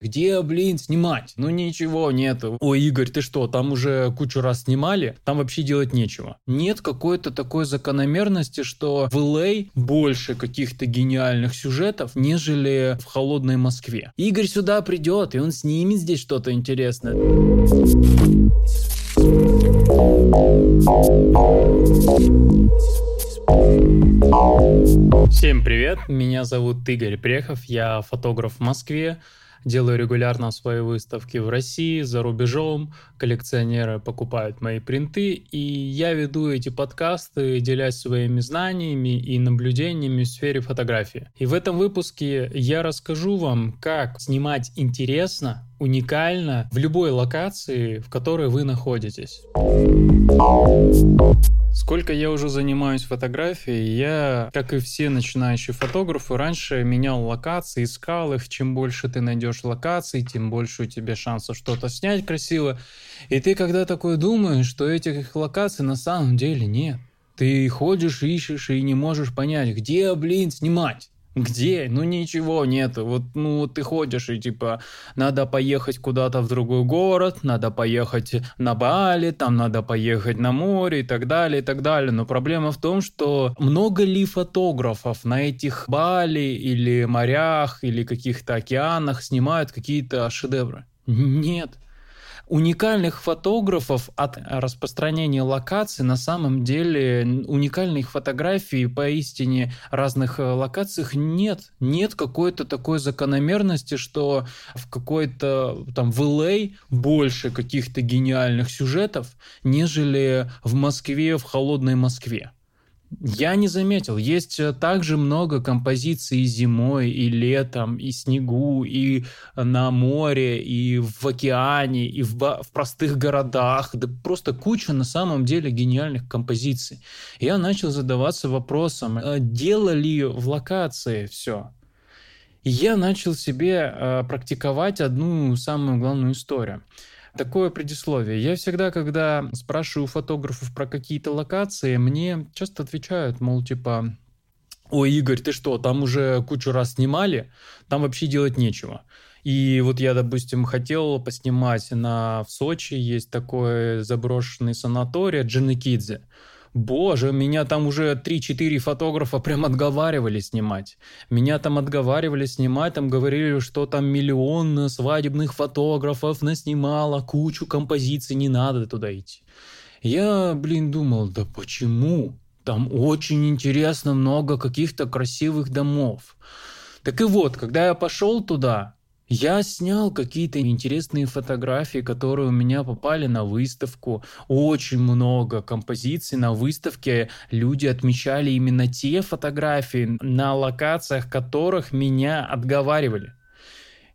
Где, блин, снимать? Ну ничего нету. Ой, Игорь, ты что, там уже кучу раз снимали? Там вообще делать нечего. Нет какой-то такой закономерности, что в LA а больше каких-то гениальных сюжетов, нежели в холодной Москве. Игорь сюда придет, и он снимет здесь что-то интересное. Всем привет, меня зовут Игорь Прехов, я фотограф в Москве, делаю регулярно свои выставки в России, за рубежом, коллекционеры покупают мои принты, и я веду эти подкасты, делясь своими знаниями и наблюдениями в сфере фотографии. И в этом выпуске я расскажу вам, как снимать интересно, уникально в любой локации, в которой вы находитесь. Сколько я уже занимаюсь фотографией, я, как и все начинающие фотографы, раньше менял локации, искал их. Чем больше ты найдешь локаций, тем больше у тебя шансов что-то снять красиво. И ты когда такое думаешь, что этих локаций на самом деле нет. Ты ходишь, ищешь и не можешь понять, где, блин, снимать. Где? Ну ничего нет. Вот, ну, ты ходишь и типа, надо поехать куда-то в другой город, надо поехать на Бали, там надо поехать на море и так далее, и так далее. Но проблема в том, что много ли фотографов на этих Бали или морях или каких-то океанах снимают какие-то шедевры? Нет уникальных фотографов от распространения локаций на самом деле уникальных фотографий поистине разных э, локациях нет. Нет какой-то такой закономерности, что в какой-то там в LA а больше каких-то гениальных сюжетов, нежели в Москве, в холодной Москве. Я не заметил. Есть э, также много композиций зимой, и летом, и снегу, и на море, и в океане, и в, в простых городах. Да просто куча на самом деле гениальных композиций. Я начал задаваться вопросом, э, дело ли в локации все? Я начал себе э, практиковать одну самую главную историю. Такое предисловие. Я всегда, когда спрашиваю фотографов про какие-то локации, мне часто отвечают, мол, типа, ой, Игорь, ты что, там уже кучу раз снимали, там вообще делать нечего. И вот я, допустим, хотел поснимать на в Сочи, есть такой заброшенный санаторий Джинекидзе. Боже, меня там уже 3-4 фотографа прям отговаривали снимать. Меня там отговаривали снимать, там говорили, что там миллион свадебных фотографов наснимало, кучу композиций, не надо туда идти. Я, блин, думал, да почему? Там очень интересно много каких-то красивых домов. Так и вот, когда я пошел туда, я снял какие-то интересные фотографии, которые у меня попали на выставку. Очень много композиций на выставке. Люди отмечали именно те фотографии, на локациях которых меня отговаривали.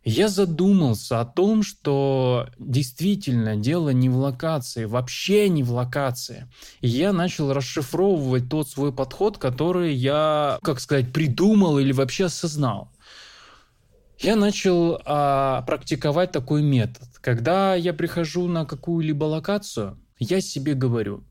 Я задумался о том, что действительно дело не в локации, вообще не в локации. И я начал расшифровывать тот свой подход, который я, как сказать, придумал или вообще осознал я начал а, практиковать такой метод. Когда я прихожу на какую-либо локацию, я себе говорю,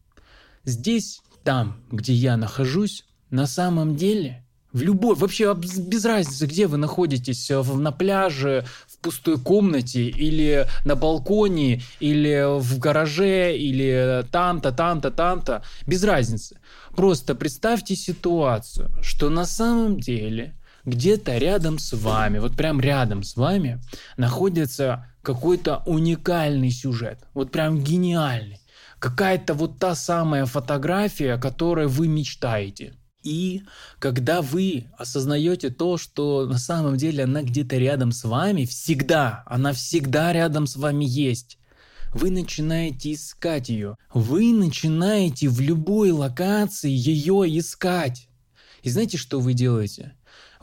здесь, там, где я нахожусь, на самом деле, в любой, вообще без разницы, где вы находитесь, на пляже, в пустой комнате, или на балконе, или в гараже, или там-то, там-то, там-то, без разницы. Просто представьте ситуацию, что на самом деле – где-то рядом с вами, вот прям рядом с вами находится какой-то уникальный сюжет, вот прям гениальный. Какая-то вот та самая фотография, о которой вы мечтаете. И когда вы осознаете то, что на самом деле она где-то рядом с вами, всегда, она всегда рядом с вами есть, вы начинаете искать ее. Вы начинаете в любой локации ее искать. И знаете, что вы делаете?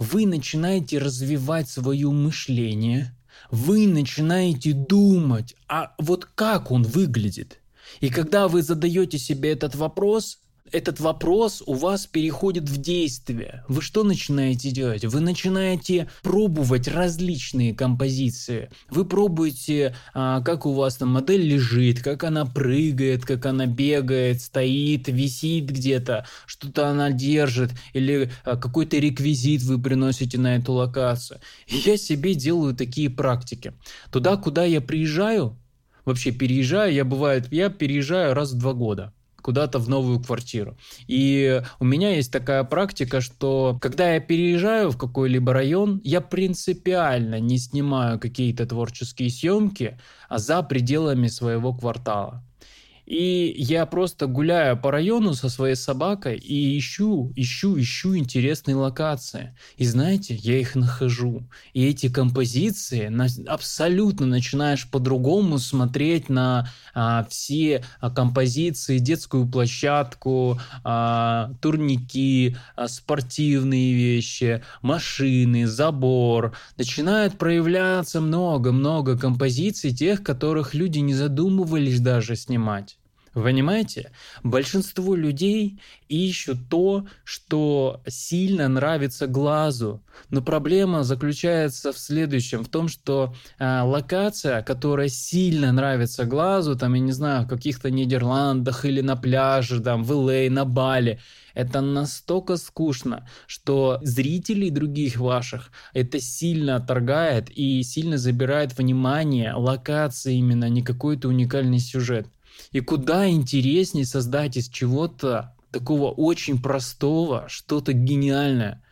Вы начинаете развивать свое мышление, вы начинаете думать, а вот как он выглядит. И когда вы задаете себе этот вопрос, этот вопрос у вас переходит в действие. Вы что начинаете делать? Вы начинаете пробовать различные композиции. Вы пробуете, а, как у вас там модель лежит, как она прыгает, как она бегает, стоит, висит где-то, что-то она держит, или а, какой-то реквизит вы приносите на эту локацию. И я себе делаю такие практики. Туда, куда я приезжаю, вообще переезжаю, я бывает, я переезжаю раз в два года куда-то в новую квартиру. И у меня есть такая практика, что когда я переезжаю в какой-либо район, я принципиально не снимаю какие-то творческие съемки а за пределами своего квартала. И я просто гуляю по району со своей собакой и ищу, ищу, ищу интересные локации. И знаете, я их нахожу. И эти композиции абсолютно начинаешь по-другому смотреть на а, все а, композиции, детскую площадку, а, турники, а, спортивные вещи, машины, забор. Начинает проявляться много-много композиций, тех, которых люди не задумывались даже снимать. Вы понимаете? Большинство людей ищут то, что сильно нравится глазу. Но проблема заключается в следующем, в том, что э, локация, которая сильно нравится глазу, там, я не знаю, в каких-то Нидерландах или на пляже, там, в Л.А., на Бали, это настолько скучно, что зрителей других ваших это сильно отторгает и сильно забирает внимание локации именно, не какой-то уникальный сюжет. И куда интереснее создать из чего-то такого очень простого что-то гениальное.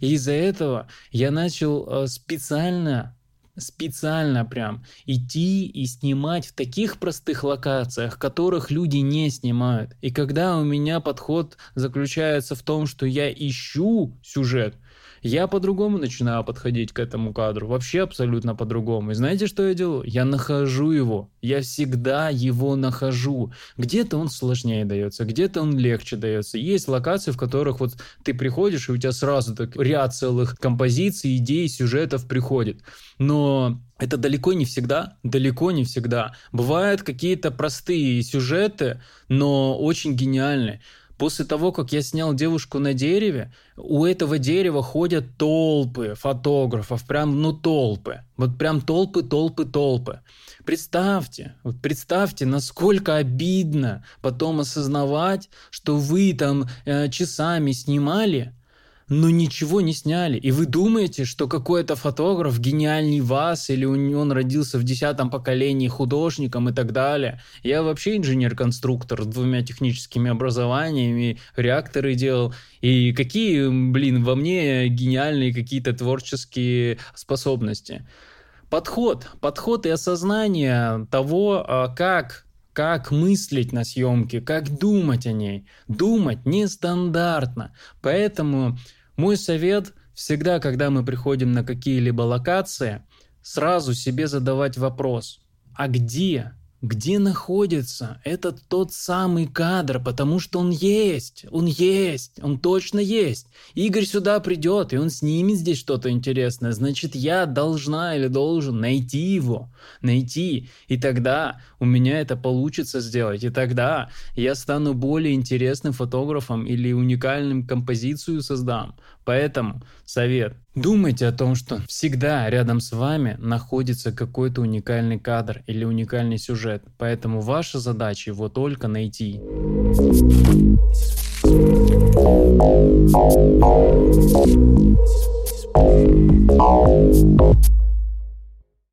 И из-за этого я начал э, специально специально прям идти и снимать в таких простых локациях, которых люди не снимают. И когда у меня подход заключается в том, что я ищу сюжет, я по-другому начинаю подходить к этому кадру, вообще абсолютно по-другому. И знаете, что я делаю? Я нахожу его, я всегда его нахожу. Где-то он сложнее дается, где-то он легче дается. Есть локации, в которых вот ты приходишь, и у тебя сразу так ряд целых композиций, идей, сюжетов приходит. Но это далеко не всегда, далеко не всегда. Бывают какие-то простые сюжеты, но очень гениальные. После того, как я снял девушку на дереве, у этого дерева ходят толпы фотографов, прям, ну, толпы. Вот прям толпы, толпы, толпы. Представьте, вот представьте, насколько обидно потом осознавать, что вы там э, часами снимали, но ничего не сняли. И вы думаете, что какой-то фотограф гениальней вас, или он родился в десятом поколении художником и так далее. Я вообще инженер-конструктор с двумя техническими образованиями, реакторы делал. И какие, блин, во мне гениальные какие-то творческие способности. Подход, подход и осознание того, а, как как мыслить на съемке, как думать о ней. Думать нестандартно. Поэтому мой совет всегда, когда мы приходим на какие-либо локации, сразу себе задавать вопрос, а где где находится этот тот самый кадр, потому что он есть, он есть, он точно есть. Игорь сюда придет, и он снимет здесь что-то интересное, значит, я должна или должен найти его, найти, и тогда у меня это получится сделать, и тогда я стану более интересным фотографом или уникальным композицию создам. Поэтому совет. Думайте о том, что всегда рядом с вами находится какой-то уникальный кадр или уникальный сюжет. Поэтому ваша задача его только найти. Oh,